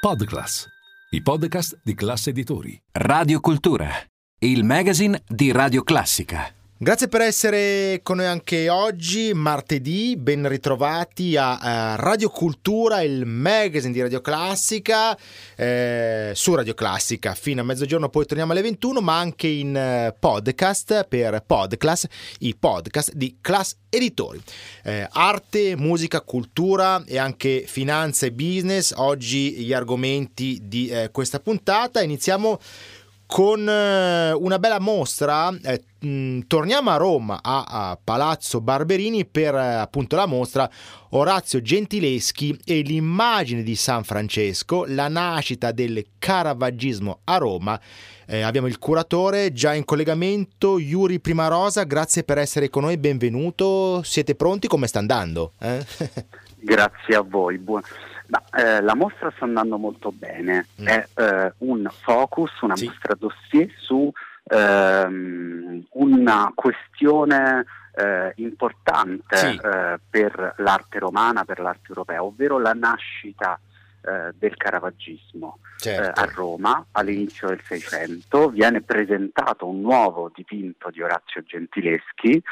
Podclass, i podcast di classe editori. Radio Cultura, il magazine di Radio Classica. Grazie per essere con noi anche oggi, martedì, ben ritrovati a, a Radio Cultura, il magazine di Radio Classica, eh, su Radio Classica fino a mezzogiorno, poi torniamo alle 21, ma anche in eh, podcast per Podclass, i podcast di Class Editori. Eh, arte, musica, cultura e anche finanza e business, oggi gli argomenti di eh, questa puntata. Iniziamo con eh, una bella mostra. Eh, mh, torniamo a Roma, a, a Palazzo Barberini, per eh, appunto la mostra Orazio Gentileschi e l'immagine di San Francesco, la nascita del caravaggismo a Roma. Eh, abbiamo il curatore già in collegamento, Yuri Primarosa, grazie per essere con noi, benvenuto. Siete pronti? Come sta andando? Eh? grazie a voi. Buon... Ma, eh, la mostra sta andando molto bene, mm. è eh, un focus, una sì. mostra dossier su ehm, una questione eh, importante sì. Eh, per l'arte romana, per l'arte europea, ovvero la nascita eh, del caravaggismo. Certo. Eh, a Roma all'inizio del Seicento viene presentato un nuovo dipinto di Orazio Gentileschi,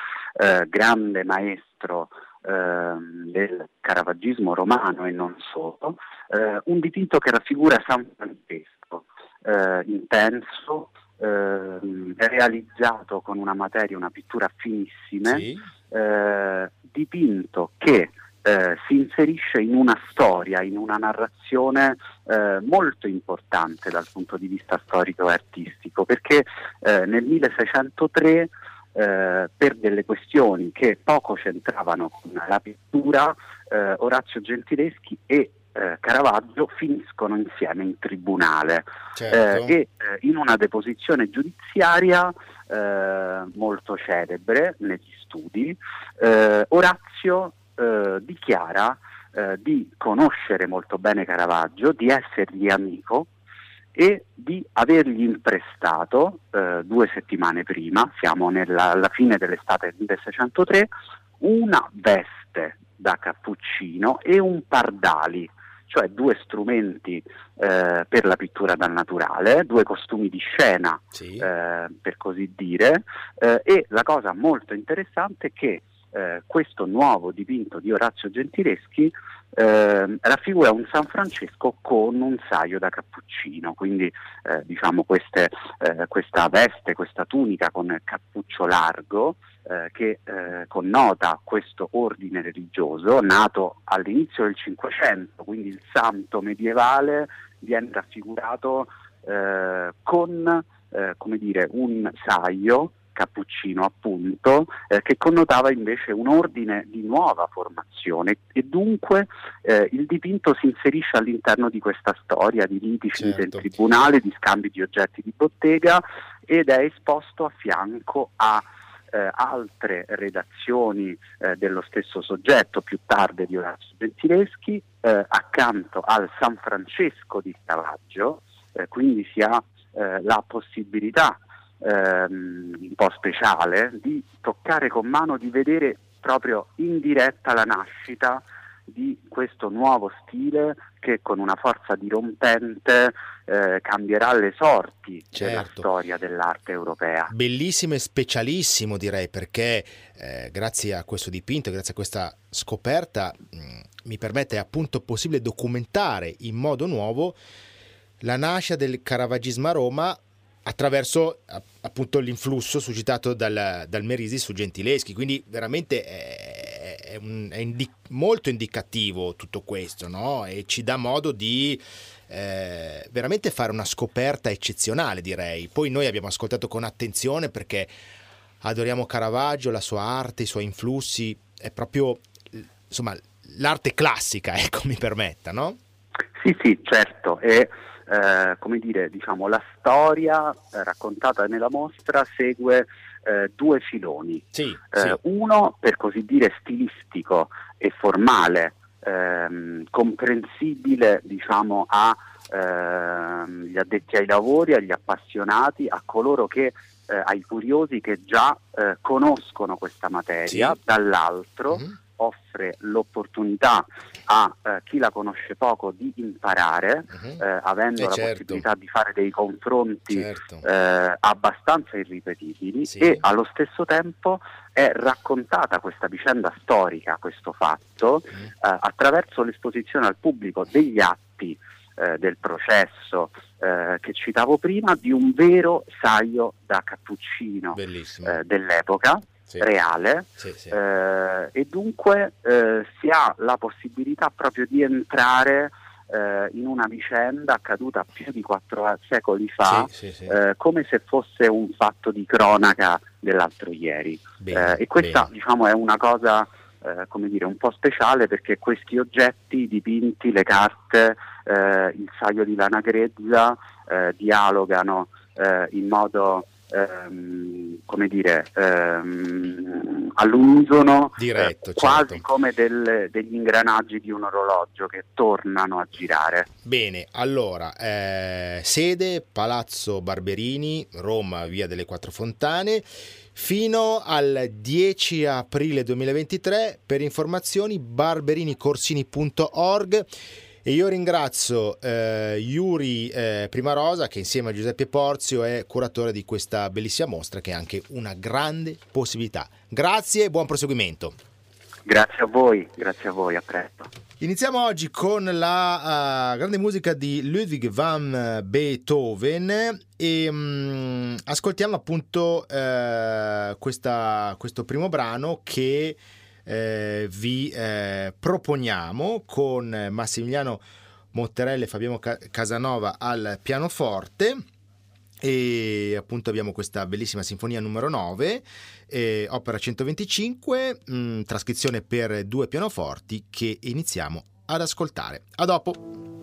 grande maestro del caravaggismo romano e non solo, eh, un dipinto che raffigura San Francesco, eh, intenso, ehm, realizzato con una materia, una pittura finissime, sì. Eh, dipinto che eh, si inserisce in una storia, in una narrazione eh, molto importante dal punto di vista storico e artistico, perché eh, nel 1603 eh, per delle questioni che poco c'entravano con la pittura, eh, Orazio Gentileschi e eh, Caravaggio finiscono insieme in tribunale certo. Eh, e eh, in una deposizione giudiziaria molto celebre negli studi, Orazio dichiara di conoscere molto bene Caravaggio, di essergli amico e di avergli imprestato eh, due settimane prima, siamo nella, alla fine dell'estate del 1603, una veste da cappuccino e un pardali, cioè due strumenti eh, per la pittura dal naturale, due costumi di scena, sì. eh, per così dire, eh, e la cosa molto interessante è che eh, questo nuovo dipinto di Orazio Gentileschi eh, raffigura un San Francesco con un saio da cappuccino, quindi eh, diciamo queste, eh, questa veste, questa tunica con cappuccio largo eh, che connota questo ordine religioso nato all'inizio del Cinquecento, quindi il santo medievale viene raffigurato con come dire, un saio cappuccino appunto, eh, che connotava invece un ordine di nuova formazione e dunque eh, il dipinto si inserisce all'interno di questa storia di litici certo. del tribunale, di scambi di oggetti di bottega ed è esposto a fianco a eh, altre redazioni eh, dello stesso soggetto più tardi di Orazio Gentileschi, eh, accanto al San Francesco di Stavaggio, eh, quindi si ha la possibilità ehm, un po' speciale di toccare con mano, di vedere proprio in diretta la nascita di questo nuovo stile che con una forza dirompente eh, cambierà le sorti certo. della storia dell'arte europea. Bellissimo e specialissimo direi perché eh, grazie a questo dipinto, grazie a questa scoperta mh, mm, mi permette appunto possibile documentare in modo nuovo la nascita del caravaggismo a Roma attraverso appunto l'influsso suscitato dal, dal Merisi su Gentileschi, quindi veramente è, è, un, è indi- molto indicativo tutto questo no? e ci dà modo di eh, veramente fare una scoperta eccezionale direi. Poi noi abbiamo ascoltato con attenzione perché adoriamo Caravaggio, la sua arte, i suoi influssi, è proprio insomma l'arte classica, ecco mi permetta, no? Sì, sì, certo. E eh, come dire, diciamo, la storia eh, raccontata nella mostra segue eh, due filoni. Sì, eh, sì. Uno, per così dire, stilistico e formale, ehm, comprensibile diciamo, agli ehm, addetti ai lavori, agli appassionati, a coloro che eh, ai curiosi che già conoscono questa materia, sì. dall'altro mm-hmm. Offre l'opportunità a eh, chi la conosce poco di imparare, uh-huh. eh, avendo eh, la certo. possibilità di fare dei confronti certo. eh, abbastanza irripetibili sì. e allo stesso tempo è raccontata questa vicenda storica, questo fatto, uh-huh. attraverso l'esposizione al pubblico degli atti eh, del processo eh, che citavo prima, di un vero saio da cappuccino eh, dell'epoca. Sì. reale sì, sì. Eh, e dunque eh, si ha la possibilità proprio di entrare eh, in una vicenda accaduta più di quattro secoli fa come se fosse un fatto di cronaca dell'altro ieri bene, e questa bene. diciamo è una cosa eh, come dire, un po' speciale perché questi oggetti, i dipinti, le carte, eh, il saio di lana grezza eh, dialogano eh, in modo ehm, come dire ehm, all'unisono Diretto, eh, quasi certo. come del, degli ingranaggi di un orologio che tornano a girare. Bene, allora eh, sede Palazzo Barberini, Roma, via delle Quattro Fontane fino al 10 aprile 2023 per informazioni barberinicorsini.org e io ringrazio eh, Yuri eh, Primarosa che insieme a Giuseppe Porzio è curatore di questa bellissima mostra che è anche una grande possibilità. Grazie e buon proseguimento. Grazie a voi, grazie a voi, a presto. Iniziamo oggi con la uh, grande musica di Ludwig van Beethoven e um, ascoltiamo appunto uh, questa, questo primo brano che eh, vi eh, proponiamo con Massimiliano Motterella e Fabiano Casanova al pianoforte. E appunto abbiamo questa bellissima sinfonia numero 9 eh, opera 125 mh, trascrizione per due pianoforti che iniziamo ad ascoltare. A dopo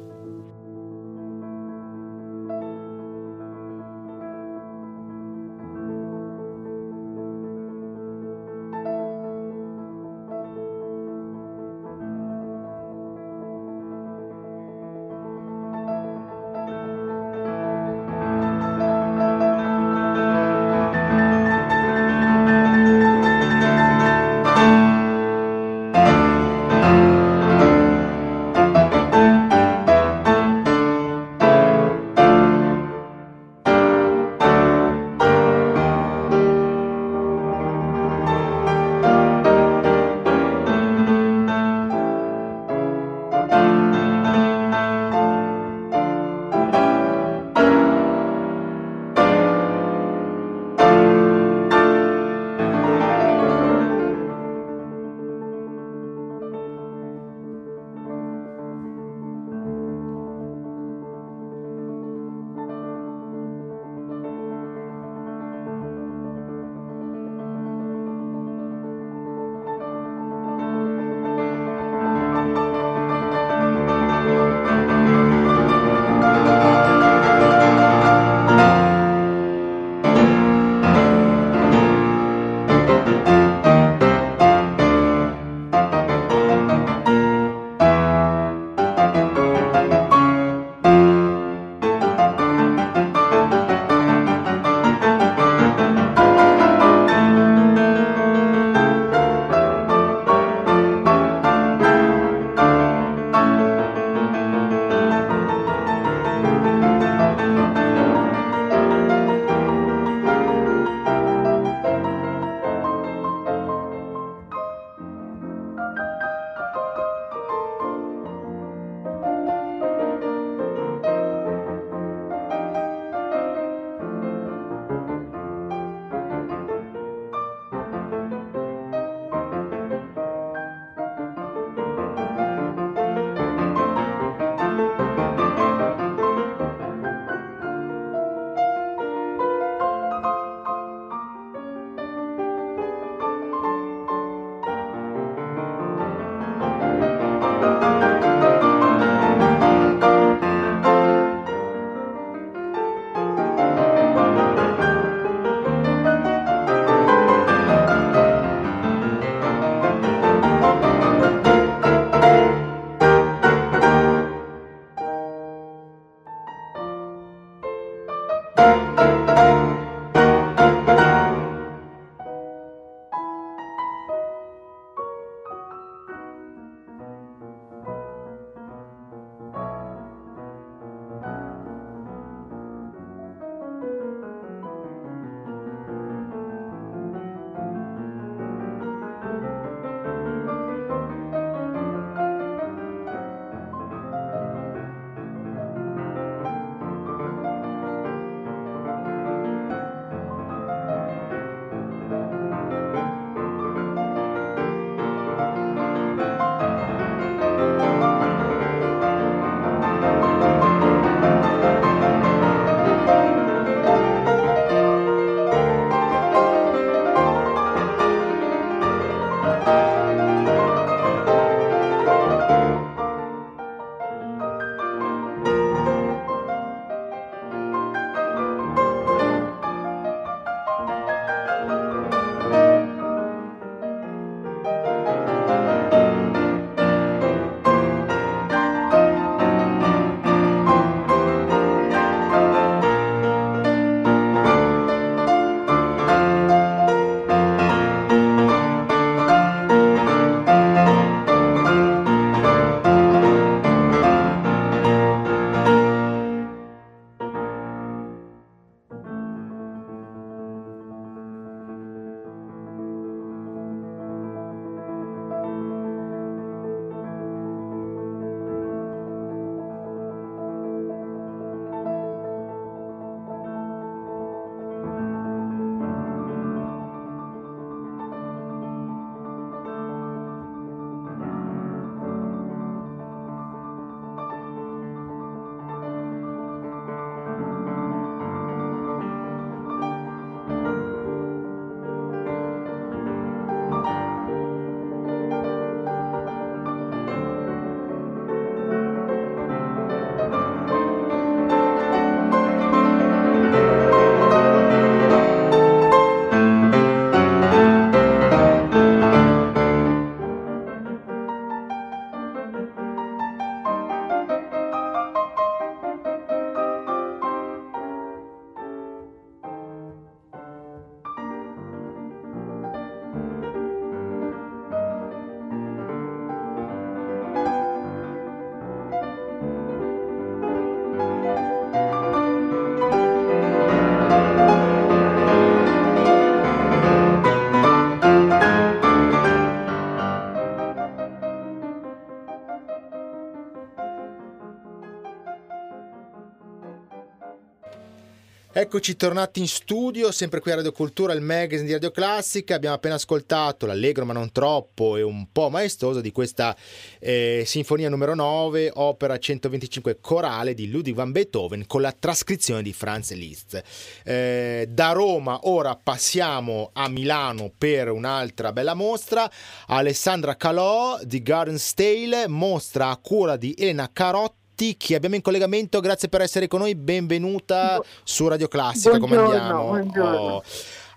Eccoci tornati in studio, sempre qui a Radio Cultura, il magazine di Radio Classica. Abbiamo appena ascoltato l'allegro ma non troppo e un po' maestoso di questa eh, sinfonia numero 9, opera 125 corale di Ludwig van Beethoven con la trascrizione di Franz Liszt. Eh, da Roma ora passiamo a Milano per un'altra bella mostra. Alessandra Calò di Garden Stale, mostra a cura di Elena Carotti chi abbiamo in collegamento, grazie per essere con noi, benvenuta su Radio Classica, buongiorno, come andiamo? Buongiorno. Oh.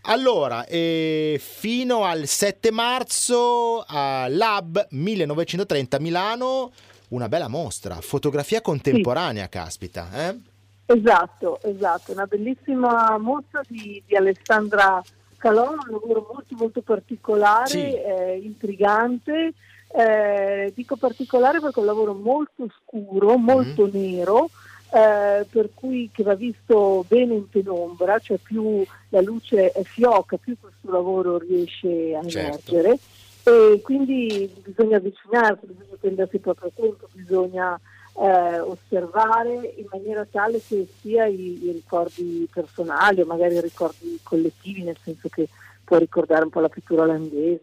Allora, eh, fino al 7 marzo a Lab 1930 Milano, una bella mostra, fotografia contemporanea, sì. caspita. Eh? Esatto, esatto, una bellissima mostra di, di Alessandra Calò, un lavoro molto molto particolare, sì. eh, intrigante eh, dico particolare perché è un lavoro molto scuro, molto mm-hmm. nero, eh, per cui che va visto bene in penombra, cioè più la luce è fioca, più questo lavoro riesce a certo. emergere. E quindi bisogna avvicinarsi, bisogna prendersi proprio tempo, bisogna eh, osservare in maniera tale che sia i, i ricordi personali o magari i ricordi collettivi, nel senso che può ricordare un po' la pittura olandese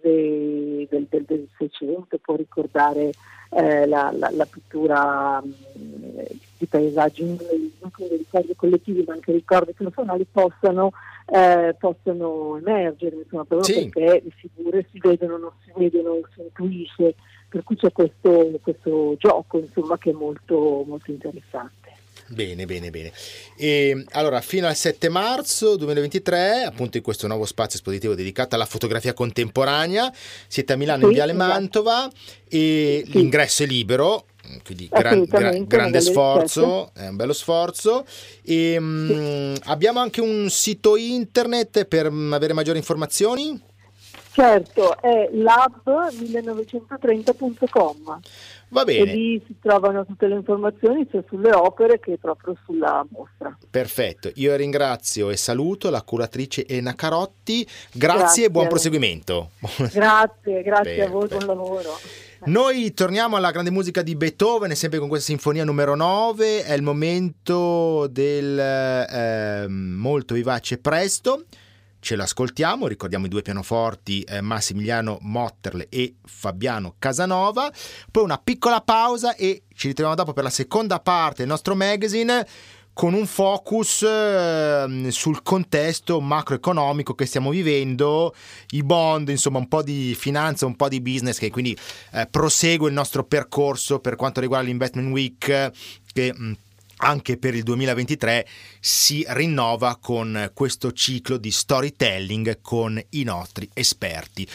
del, del, del 600, può ricordare eh, la, la, la, pittura mh, mm, di paesaggi, non solo ricordi collettivi ma anche ricordi personali possano, eh, possano emergere, insomma, proprio sì. perché le figure si vedono, non si vedono, si intuisce, per cui c'è questo, questo gioco insomma, che è molto, molto interessante. Bene, bene, bene. E, allora, fino al 7 marzo 2023, appunto in questo nuovo spazio espositivo dedicato alla fotografia contemporanea, siete a Milano sì, in Viale. Mantova e sì. l'ingresso è libero, quindi gran, gran, grande sforzo, è un bello sforzo. E, sì. mh, abbiamo anche un sito internet per avere maggiori informazioni? Certo, è lab1930.com. Va bene. E lì si trovano tutte le informazioni sia sulle opere che proprio sulla mostra. Perfetto, io ringrazio e saluto la curatrice Elena Carotti, grazie, grazie. e buon proseguimento. Grazie, grazie Beh, a voi, buon lavoro. Noi torniamo alla grande musica di Beethoven, sempre con questa sinfonia numero 9, è il momento del eh, molto vivace presto ce l'ascoltiamo, ricordiamo i due pianoforti eh, Massimiliano Motterle e Fabiano Casanova, poi una piccola pausa e ci ritroviamo dopo per la seconda parte del nostro magazine con un focus eh, sul contesto macroeconomico che stiamo vivendo, i bond, insomma un po' di finanza, un po' di business che quindi eh, prosegue il nostro percorso per quanto riguarda l'Investment Week che mh, anche per il 2023 si rinnova con questo ciclo di storytelling con i nostri esperti.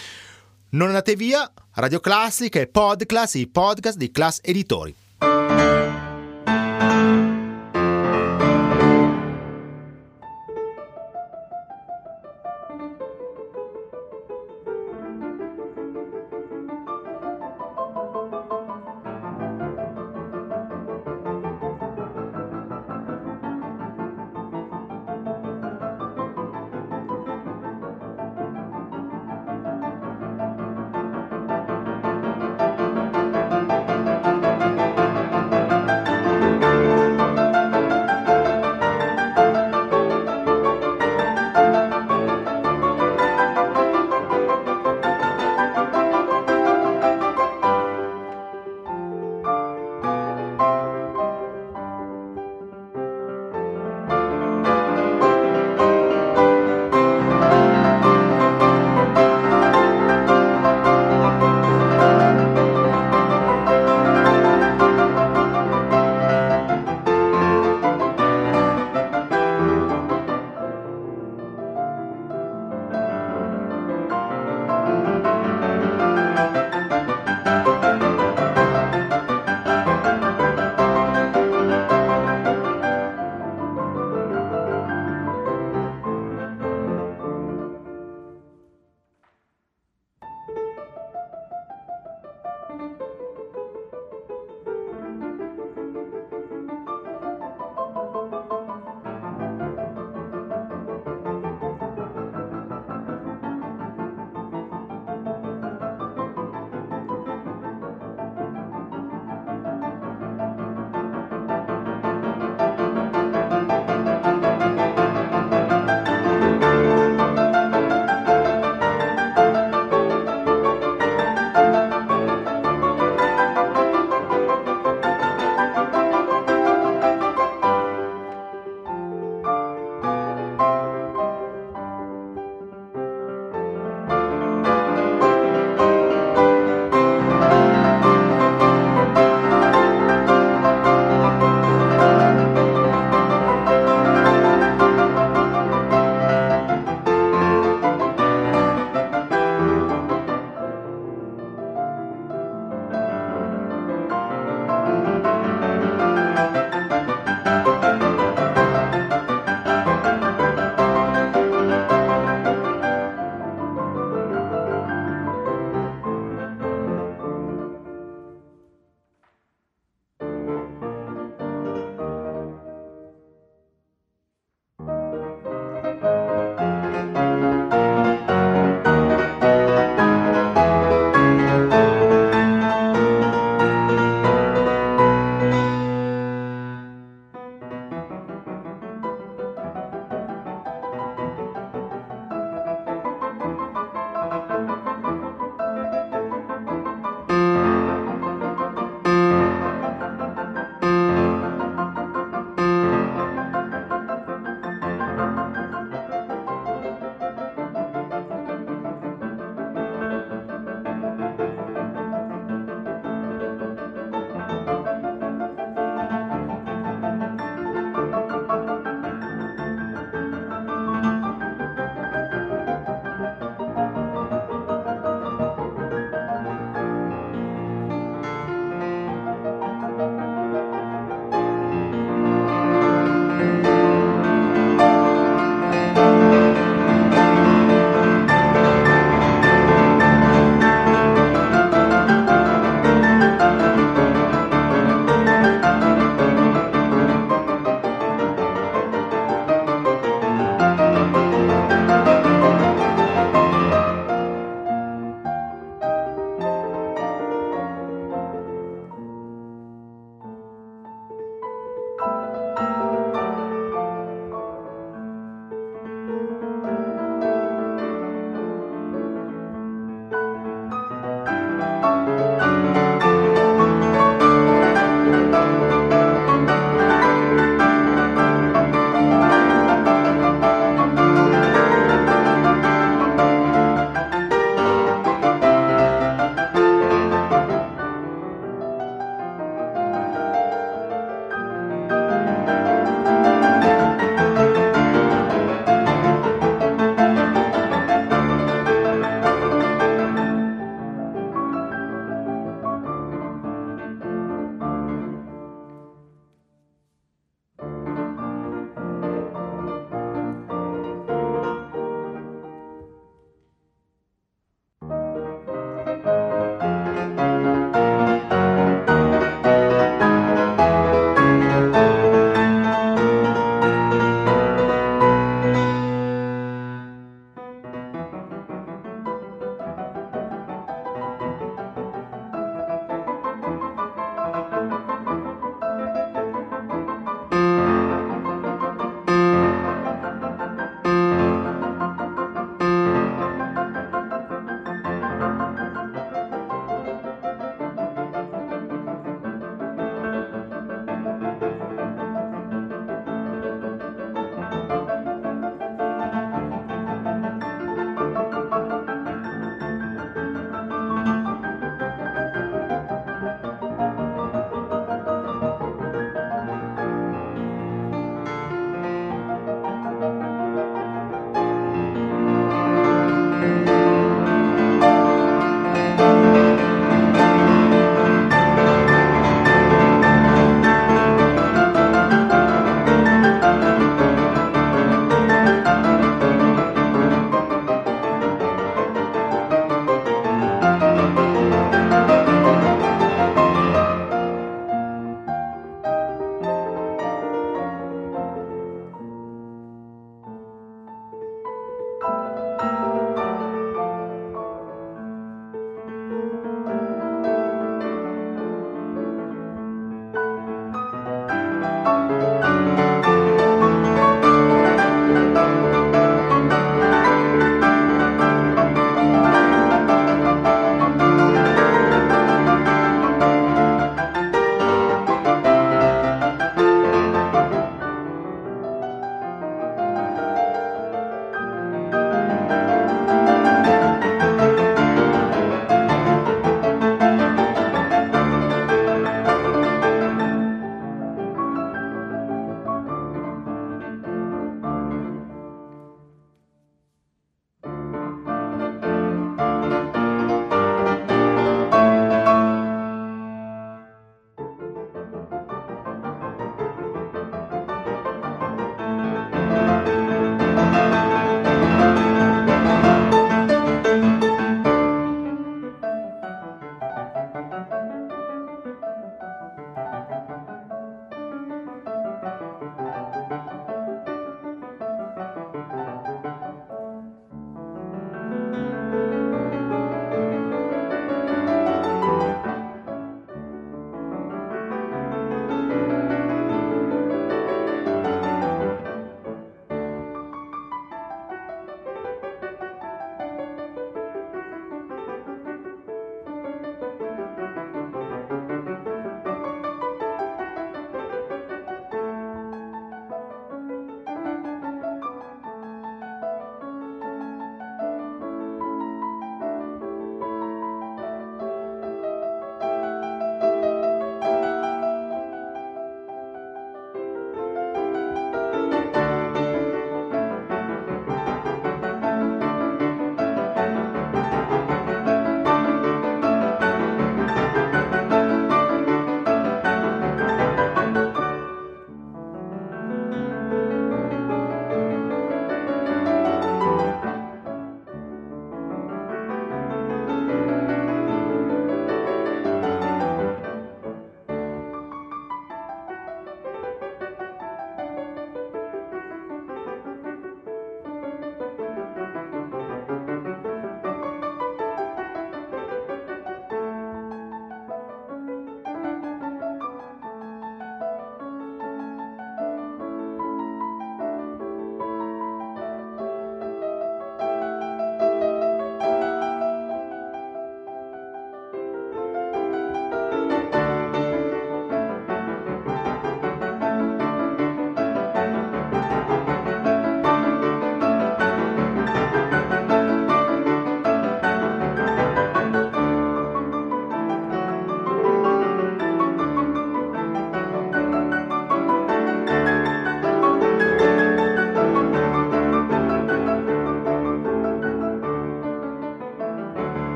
Non andate via, Radio Classica e Podclass, i podcast di Class Editori.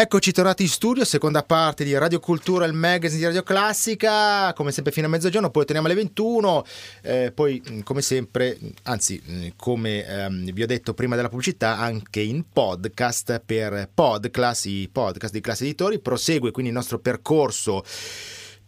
Eccoci tornati in studio, seconda parte di Radio Cultura, il magazine di Radio Classica, come sempre fino a mezzogiorno, poi torniamo alle 21, eh, poi mm, come sempre, anzi mm, come ehm, vi ho detto prima della pubblicità, anche in podcast per Podclass, i podcast di Classe Editori, prosegue quindi il nostro percorso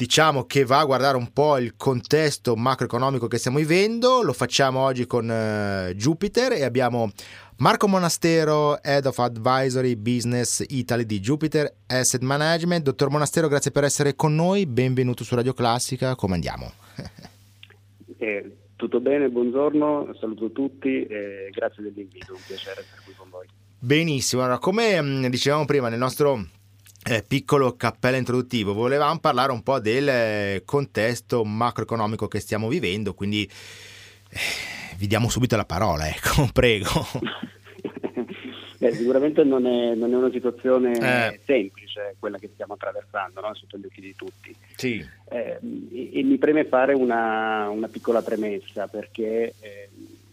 diciamo che va a guardare un po' il contesto macroeconomico che stiamo vivendo, lo facciamo oggi con uh, Jupiter e abbiamo Marco Monastero, Head of Advisory Business Italy di Jupiter Asset Management. Dottor Monastero, grazie per essere con noi, benvenuto su Radio Classica, come andiamo? eh, tutto bene, buongiorno, saluto tutti e grazie dell'invito, un piacere essere qui con voi. Benissimo, allora come mm, dicevamo prima nel nostro eh, piccolo cappello introduttivo, volevamo parlare un po' del eh, contesto macroeconomico che stiamo vivendo, quindi eh, vi diamo subito la parola, ecco, prego. Beh, sicuramente non è, non è, una situazione eh. semplice quella che stiamo attraversando no? sotto gli occhi di tutti. Sì. Eh, e, e, mi preme fare una, una piccola premessa perché eh,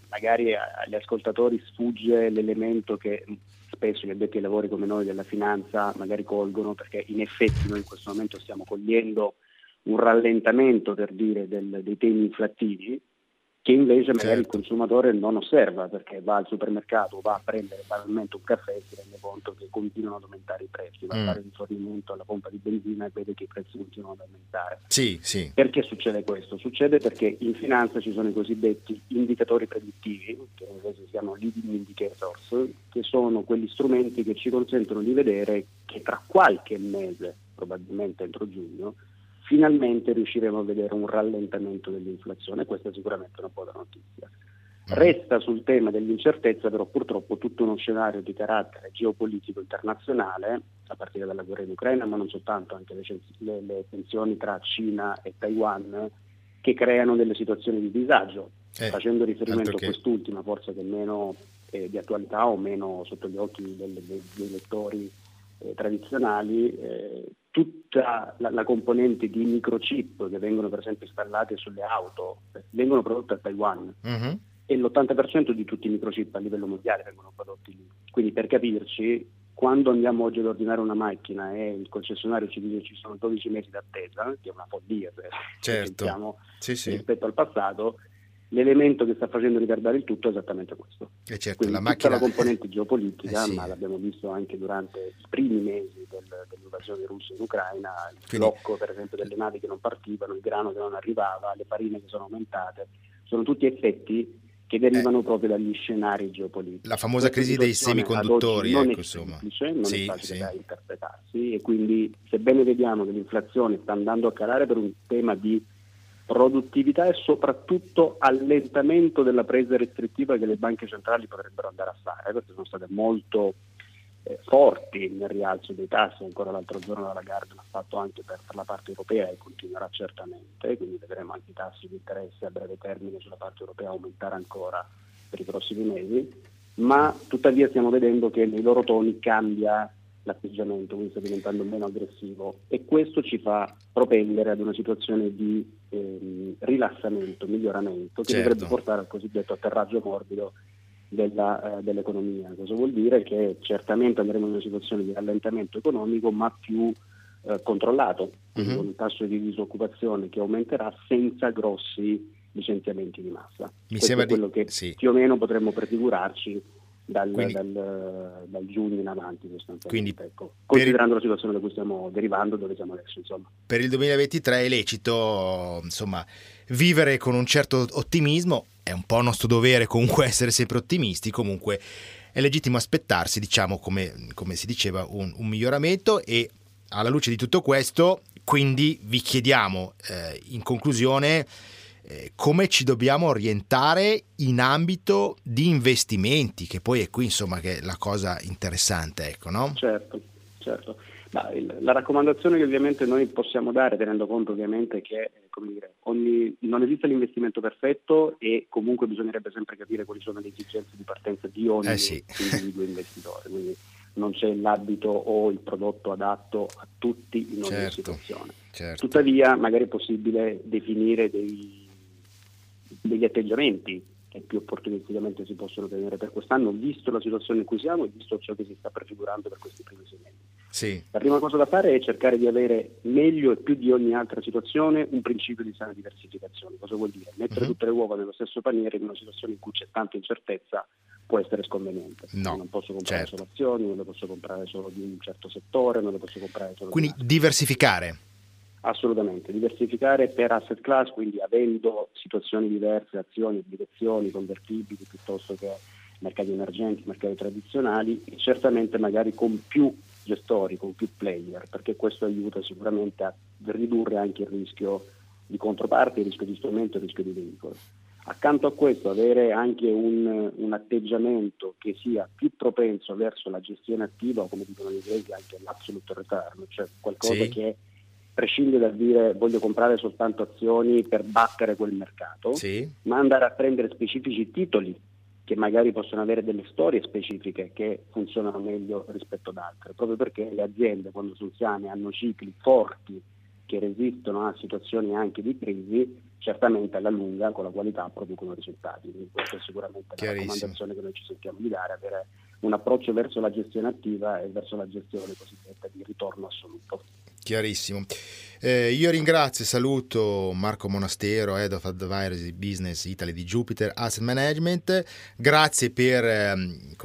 magari agli ascoltatori sfugge l'elemento che spesso gli addetti ai lavori come noi della finanza magari colgono perché in effetti noi in questo momento stiamo cogliendo un rallentamento per dire del, dei temi inflattivi che invece magari certo. il consumatore non osserva perché va al supermercato, va a prendere banalmente un caffè e si rende conto che continuano ad aumentare i prezzi, va mm. a fare rifornimento alla pompa di benzina e vede che i prezzi continuano ad aumentare. Sì, sì. Perché succede questo? Succede perché in finanza ci sono i cosiddetti indicatori predittivi, che in inglese si chiamano leading indicators, che sono quegli strumenti che ci consentono di vedere che tra qualche mese, probabilmente entro giugno, finalmente riusciremo a vedere un rallentamento dell'inflazione, questa è sicuramente una buona notizia. Mm. Resta sul tema dell'incertezza però purtroppo tutto uno scenario di carattere geopolitico internazionale, a partire dalla guerra in Ucraina, ma non soltanto, anche le, le, le tensioni tra Cina e Taiwan, che creano delle situazioni di disagio. Eh, Facendo riferimento a quest'ultima, forse che è meno eh, di attualità o meno sotto gli occhi dei, dei, dei lettori eh, tradizionali, eh, tutta la, la, componente di microchip che vengono per esempio installate sulle auto vengono prodotte a Taiwan mm-hmm. e l'80% di tutti i microchip a livello mondiale vengono prodotti lì. Quindi per capirci, quando andiamo oggi ad ordinare una macchina e il concessionario ci dice che ci sono 12 mesi d'attesa, che è una follia se certo. pensiamo sì, sì. rispetto al passato, L'elemento che sta facendo ritardare il tutto è esattamente questo. E certo, Quindi la macchina... la componente geopolitica, eh sì. ma l'abbiamo visto anche durante i primi mesi del, dell'invasione russa in Ucraina, il Quindi... blocco per esempio delle navi che non partivano, il grano che non arrivava, le farine che sono aumentate, sono tutti effetti che derivano eh. proprio dagli scenari geopolitici. La famosa Questa crisi dei semiconduttori, non ecco, è semplice, non sì, è facile sì. da interpretarsi e quindi sebbene vediamo che l'inflazione sta andando a calare per un tema di produttività e soprattutto allentamento della presa restrittiva che le banche centrali potrebbero andare a fare, perché sono state molto eh, forti nel rialzo dei tassi, ancora l'altro giorno la Lagarde l'ha fatto anche per, per, la parte europea e continuerà certamente, quindi vedremo anche i tassi di interesse a breve termine sulla parte europea aumentare ancora per i prossimi mesi, ma tuttavia stiamo vedendo che nei loro toni cambia l'atteggiamento, quindi sta diventando meno aggressivo e questo ci fa propendere ad una situazione di ehm, rilassamento, miglioramento che certo. dovrebbe portare al cosiddetto atterraggio morbido della, eh, dell'economia. Cosa vuol dire? Che certamente andremo in una situazione di rallentamento economico ma più eh, controllato, uh-huh. con un tasso di disoccupazione che aumenterà senza grossi licenziamenti di massa. Mi Questo sembra è quello di... che sì. più o meno potremmo prefigurarci dal, quindi, dal, dal, giugno in avanti sostanzialmente. Quindi, ecco, considerando la situazione da cui stiamo derivando, dove siamo adesso. Insomma. Per il 2023 è lecito insomma, vivere con un certo ottimismo, è un po' nostro dovere comunque essere sempre ottimisti, comunque è legittimo aspettarsi, diciamo come, come si diceva, un, un, miglioramento e alla luce di tutto questo, quindi vi chiediamo eh, in conclusione eh, come ci dobbiamo orientare in ambito di investimenti, che poi è qui insomma che è la cosa interessante, ecco, no? Certo, certo. Ma il, la raccomandazione che ovviamente noi possiamo dare, tenendo conto ovviamente che dire, ogni, non esiste l'investimento perfetto e comunque bisognerebbe sempre capire quali sono le esigenze di partenza di ogni eh sì. individuo investitore. Quindi non c'è l'abito o il prodotto adatto a tutti in ogni certo, situazione. Certo. Tuttavia magari è possibile definire dei degli atteggiamenti che più opportunisticamente si possono tenere per quest'anno, visto la situazione in cui siamo e visto ciò che si sta prefigurando per questi primi sei mesi. Sì. La prima cosa da fare è cercare di avere meglio e più di ogni altra situazione un principio di sana diversificazione. Cosa vuol dire? Mettere uh-huh. tutte le uova nello stesso paniere in una situazione in cui c'è tanta incertezza può essere sconveniente. No, non posso comprare certo. solo azioni, non le posso comprare solo di un certo settore, non le posso comprare solo Quindi di diversificare. Assolutamente, diversificare per asset class, quindi avendo situazioni diverse, azioni, obbligazioni, convertibili piuttosto che mercati emergenti, mercati tradizionali e certamente magari con più gestori, con più player, perché questo aiuta sicuramente a ridurre anche il rischio di controparte, il rischio di strumento, il rischio di veicolo. Accanto a questo avere anche un, un, atteggiamento che sia più propenso verso la gestione attiva o come dicono gli inglesi anche l'absolute return, cioè qualcosa sì. che prescinde dal dire voglio comprare soltanto azioni per battere quel mercato, sì. ma andare a prendere specifici titoli che magari possono avere delle storie specifiche che funzionano meglio rispetto ad altre, proprio perché le aziende quando sono sane hanno cicli forti che resistono a situazioni anche di crisi, certamente alla lunga con la qualità producono risultati. Quindi questa è sicuramente la raccomandazione che noi ci sentiamo di dare, avere un approccio verso la gestione attiva e verso la gestione cosiddetta di ritorno assoluto. Chiarissimo. Eh, io ringrazio e saluto Marco Monastero, Head of Advisory Business Italy di Jupiter Asset Management. Grazie per, eh,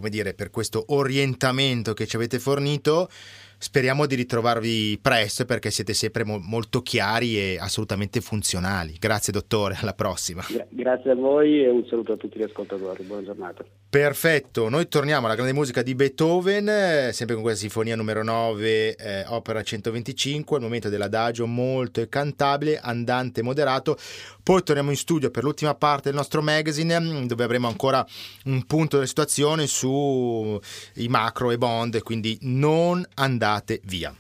dire, per questo orientamento che ci avete fornito. Speriamo di ritrovarvi presto perché siete sempre mo- molto chiari e assolutamente funzionali. Grazie dottore, alla prossima. Gra- grazie a voi e un saluto a tutti gli ascoltatori. Buona giornata. Perfetto, noi torniamo alla grande musica di Beethoven, eh, sempre con questa sinfonia numero 9, eh, opera 125, al momento dell'adagio molto cantabile, andante moderato. Poi torniamo in studio per l'ultima parte del nostro magazine, mm, dove avremo ancora un punto della situazione sui macro e bond, quindi non andate via.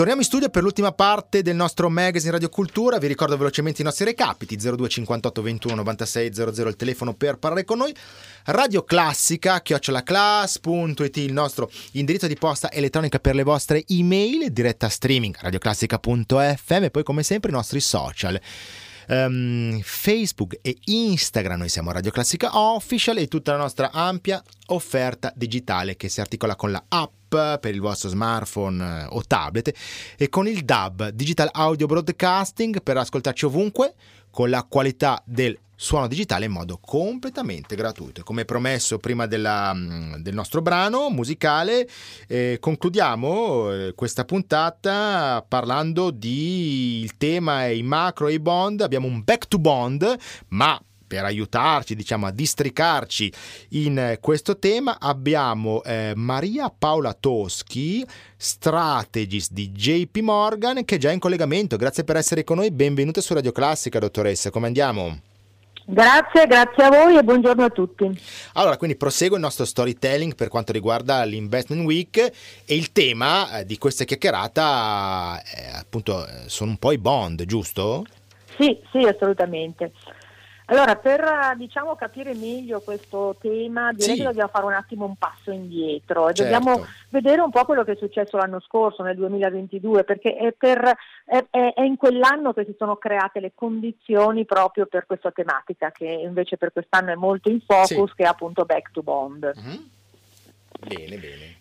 Torniamo in studio per l'ultima parte del nostro magazine Radio Cultura. Vi ricordo velocemente i nostri recapiti: 02 58 21 96 00 il telefono per parlare con noi. Radio Classica, chiocciolaclass.it il nostro indirizzo di posta elettronica per le vostre email, diretta streaming radioclassica.fm e poi come sempre i nostri social. Um, Facebook e Instagram, noi siamo Radio Classica Official e tutta la nostra ampia offerta digitale che si articola con la app per il vostro smartphone eh, o tablet e con il DAB, Digital Audio Broadcasting, per ascoltarci ovunque con la qualità del suono digitale in modo completamente gratuito. Come promesso prima della, mm, del nostro brano musicale, eh, concludiamo eh, questa puntata parlando di il tema è i macro e i bond. Abbiamo un back to bond, ma per aiutarci diciamo, a districarci in questo tema abbiamo eh, Maria Paola Toschi, strategist di JP Morgan, che è già in collegamento. Grazie per essere con noi, benvenuta su Radio Classica, dottoressa. Come andiamo? Grazie, grazie a voi e buongiorno a tutti. Allora, quindi prosegue il nostro storytelling per quanto riguarda l'Investment Week e il tema eh, di questa chiacchierata eh, appunto eh, sono un po' i bond, giusto? Sì, sì, assolutamente. Allora, per diciamo, capire meglio questo tema, direi sì. che dobbiamo fare un attimo un passo indietro e certo. dobbiamo vedere un po' quello che è successo l'anno scorso, nel 2022, perché è, per, è, è, in quell'anno che si sono create le condizioni proprio per questa tematica, che invece per quest'anno è molto in focus, sì. che è appunto Back to Bond. Mm-hmm. Bene, bene.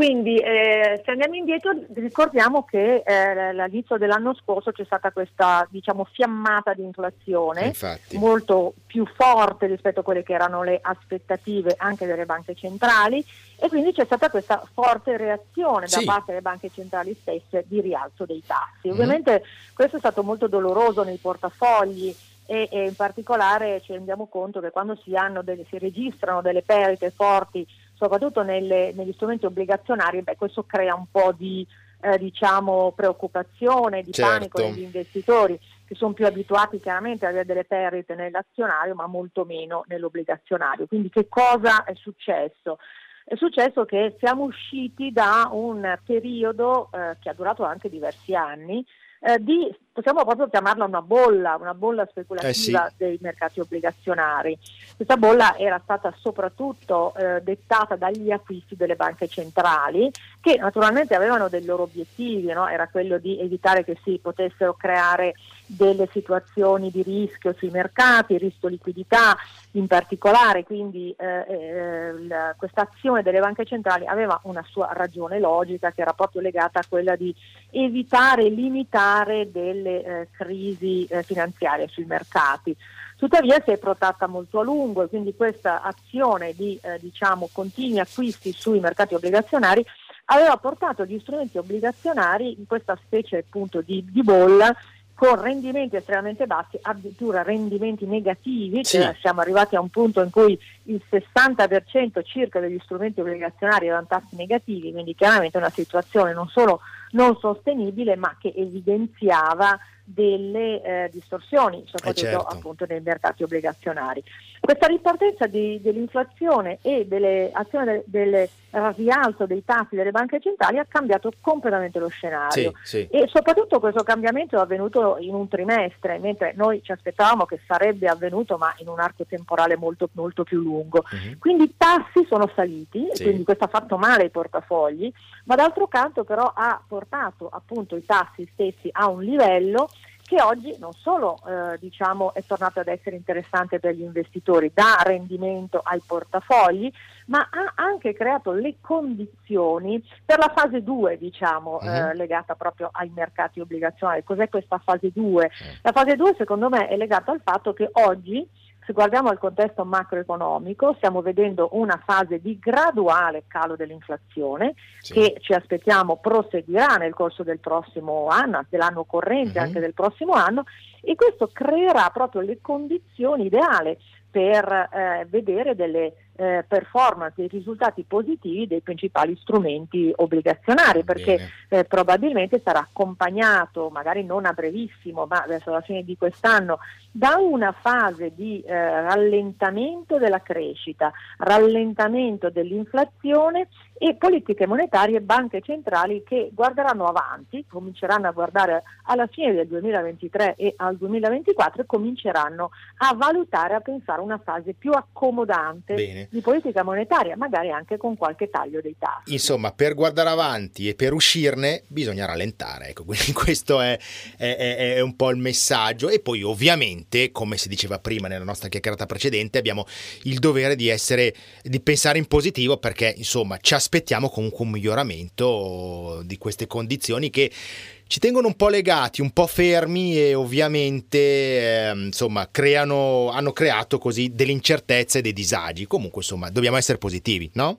Quindi eh, se andiamo indietro ricordiamo che eh, all'inizio dell'anno scorso c'è stata questa diciamo, fiammata di inflazione Infatti. molto più forte rispetto a quelle che erano le aspettative anche delle banche centrali e quindi c'è stata questa forte reazione da parte delle banche centrali stesse di rialzo dei tassi. Mm-hmm. Ovviamente questo è stato molto doloroso nei portafogli e, e in particolare ci rendiamo conto che quando si, delle, si registrano delle perdite forti soprattutto nelle, negli strumenti obbligazionari, beh, questo crea un po' di eh, diciamo, preoccupazione, di certo. panico negli investitori che sono più abituati chiaramente ad avere delle perdite nell'azionario ma molto meno nell'obbligazionario. Quindi che cosa è successo? È successo che siamo usciti da un periodo eh, che ha durato anche diversi anni eh, di, possiamo proprio chiamarla una bolla, una bolla speculativa eh sì. dei mercati obbligazionari. Questa bolla era stata soprattutto eh, dettata dagli acquisti delle banche centrali che naturalmente avevano dei loro obiettivi, no? era quello di evitare che si potessero creare delle situazioni di rischio sui mercati, rischio liquidità in particolare, quindi eh, eh, questa azione delle banche centrali aveva una sua ragione logica che era proprio legata a quella di evitare e limitare delle eh, crisi eh, finanziarie sui mercati. Tuttavia si è protratta molto a lungo e quindi questa azione di eh, diciamo, continui acquisti sui mercati obbligazionari aveva portato gli strumenti obbligazionari in questa specie appunto di, di bolla con rendimenti estremamente bassi, addirittura rendimenti negativi, sì. cioè siamo arrivati a un punto in cui il 60% circa degli strumenti obbligazionari erano tassi negativi, quindi chiaramente una situazione non solo non sostenibile ma che evidenziava delle eh, distorsioni, soprattutto eh certo. appunto nei mercati obbligazionari. Questa ripartenza di, dell'inflazione e delle azioni del, del, rialzo dei tassi delle banche centrali ha cambiato completamente lo scenario sì, sì. e soprattutto questo cambiamento è avvenuto in un trimestre, mentre noi ci aspettavamo che sarebbe avvenuto ma in un arco temporale molto, molto più lungo. Uh-huh. Quindi i tassi sono saliti, sì. quindi questo ha fatto male ai portafogli, ma d'altro canto però ha portato appunto i tassi stessi a un livello che oggi non solo eh, diciamo, è tornato ad essere interessante per gli investitori, dà rendimento ai portafogli, ma ha anche creato le condizioni per la fase 2, diciamo, eh, legata proprio ai mercati obbligazionari. Cos'è questa fase 2? La fase 2 secondo me è legata al fatto che oggi se guardiamo al contesto macroeconomico, stiamo vedendo una fase di graduale calo dell'inflazione sì. che ci aspettiamo proseguirà nel corso del prossimo anno, dell'anno corrente, uh-huh. anche del prossimo anno, e questo creerà proprio le condizioni ideali per eh, vedere delle eh, performance, dei risultati positivi dei principali strumenti obbligazionari, perché eh, probabilmente sarà accompagnato, magari non a brevissimo, ma verso la fine di quest'anno, da una fase di eh, rallentamento della crescita, rallentamento dell'inflazione e politiche monetarie e banche centrali che guarderanno avanti, cominceranno a guardare alla fine del 2023 e al 2024 e cominceranno a valutare, a pensare a una fase più accomodante Bene. Di politica monetaria, magari anche con qualche taglio dei tassi. Insomma, per guardare avanti e per uscirne bisogna rallentare, ecco, quindi questo è, è, è un po' il messaggio e poi ovviamente, come si diceva prima nella nostra chiacchierata precedente, abbiamo il dovere di essere, di pensare in positivo perché insomma ci aspettiamo comunque un miglioramento di queste condizioni che ci tengono un po' legati, un po' fermi e ovviamente eh, insomma creano, hanno creato così delle incertezze e dei disagi. Comunque insomma dobbiamo essere positivi, no?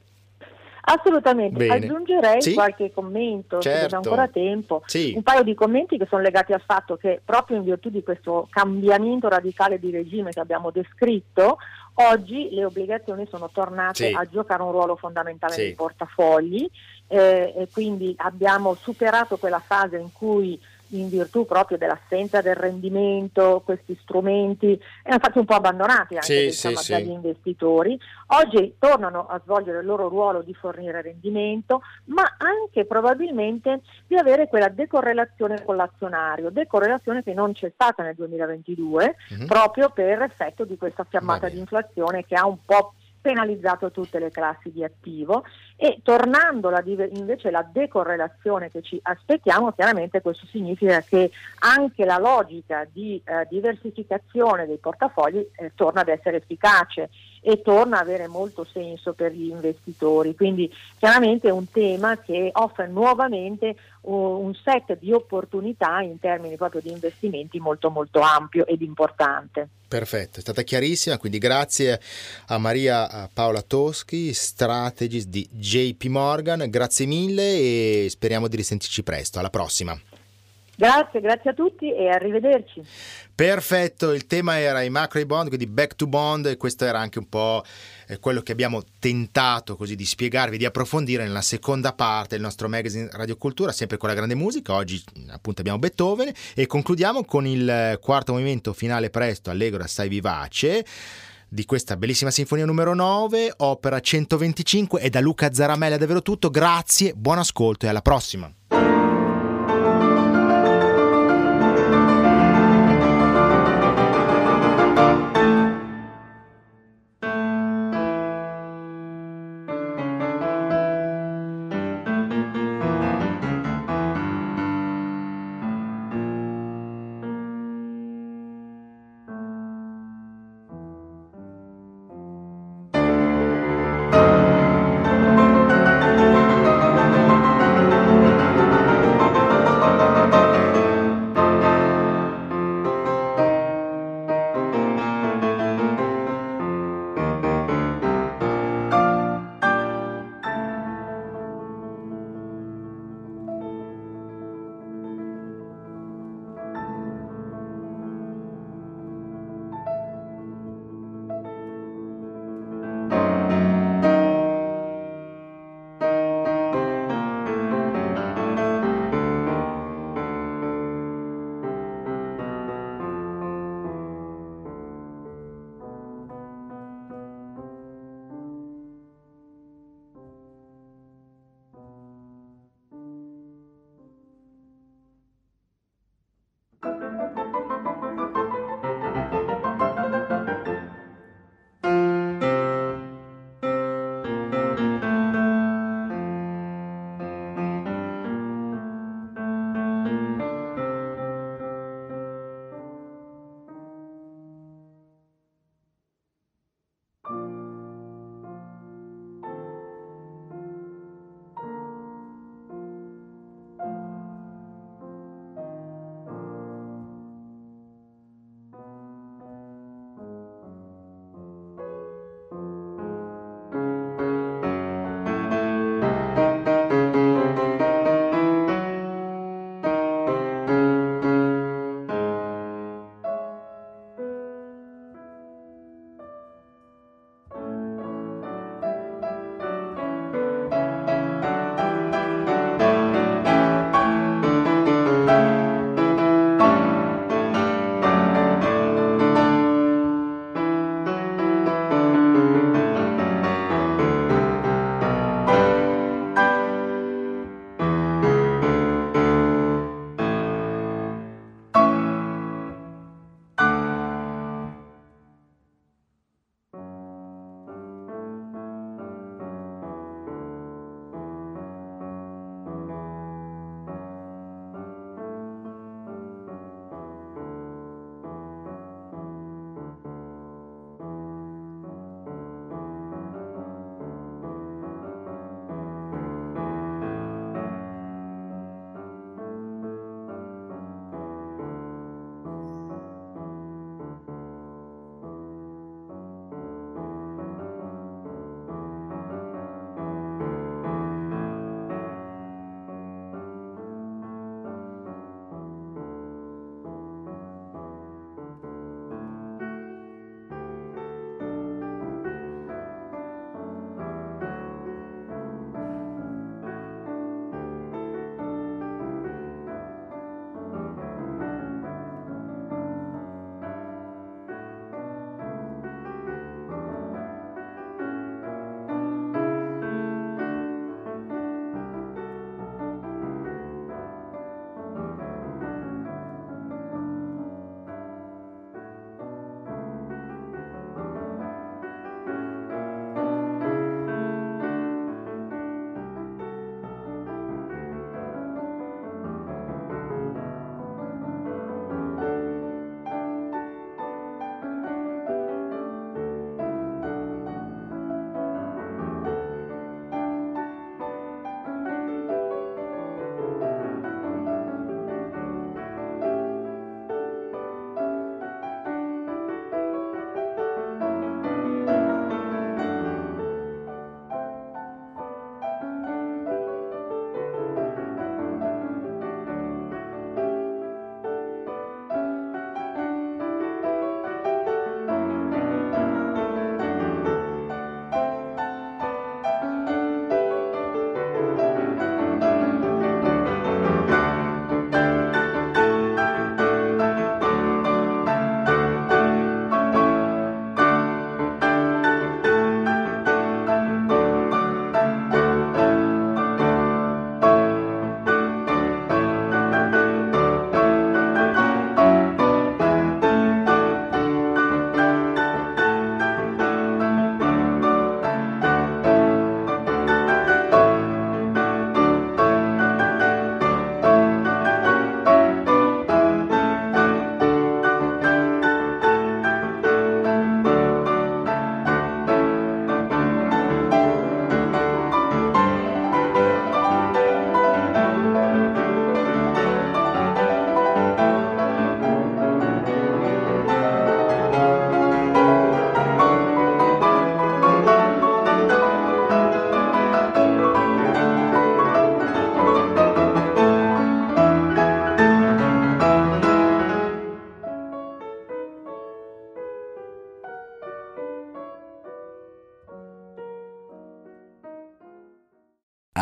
Assolutamente, Bene. aggiungerei sì? qualche commento, certo. se c'è ancora tempo, sì. un paio di commenti che sono legati al fatto che proprio in virtù di questo cambiamento radicale di regime che abbiamo descritto, oggi le obbligazioni sono tornate sì. a giocare un ruolo fondamentale nei portafogli eh, e quindi abbiamo superato quella fase in cui in virtù proprio dell'assenza del rendimento, questi strumenti erano stati un po' abbandonati anche sì, diciamo, sì, dagli sì. investitori. Oggi tornano a svolgere il loro ruolo di fornire rendimento, ma anche probabilmente di avere quella decorrelazione con l'azionario, decorrelazione che non c'è stata nel 2022 mm-hmm. proprio per effetto di questa fiammata di inflazione che ha un po' penalizzato tutte le classi di attivo e tornando la, invece alla decorrelazione che ci aspettiamo, chiaramente questo significa che anche la logica di eh, diversificazione dei portafogli eh, torna ad essere efficace e torna ad avere molto senso per gli investitori. Quindi chiaramente è un tema che offre nuovamente un set di opportunità in termini proprio di investimenti molto molto ampio ed importante. Perfetto, è stata chiarissima, quindi grazie a Maria Paola Toschi, strategist di JP Morgan, grazie mille e speriamo di risentirci presto, alla prossima. Grazie, grazie a tutti e arrivederci. Perfetto, il tema era i macro bond, quindi back to bond e questo era anche un po' eh, quello che abbiamo tentato così di spiegarvi, di approfondire nella seconda parte del nostro magazine Radio Cultura, sempre con la grande musica. Oggi appunto abbiamo Beethoven e concludiamo con il quarto movimento finale presto, allegro assai vivace di questa bellissima sinfonia numero 9, opera 125 e da Luca Zaramella davvero tutto. Grazie, buon ascolto e alla prossima.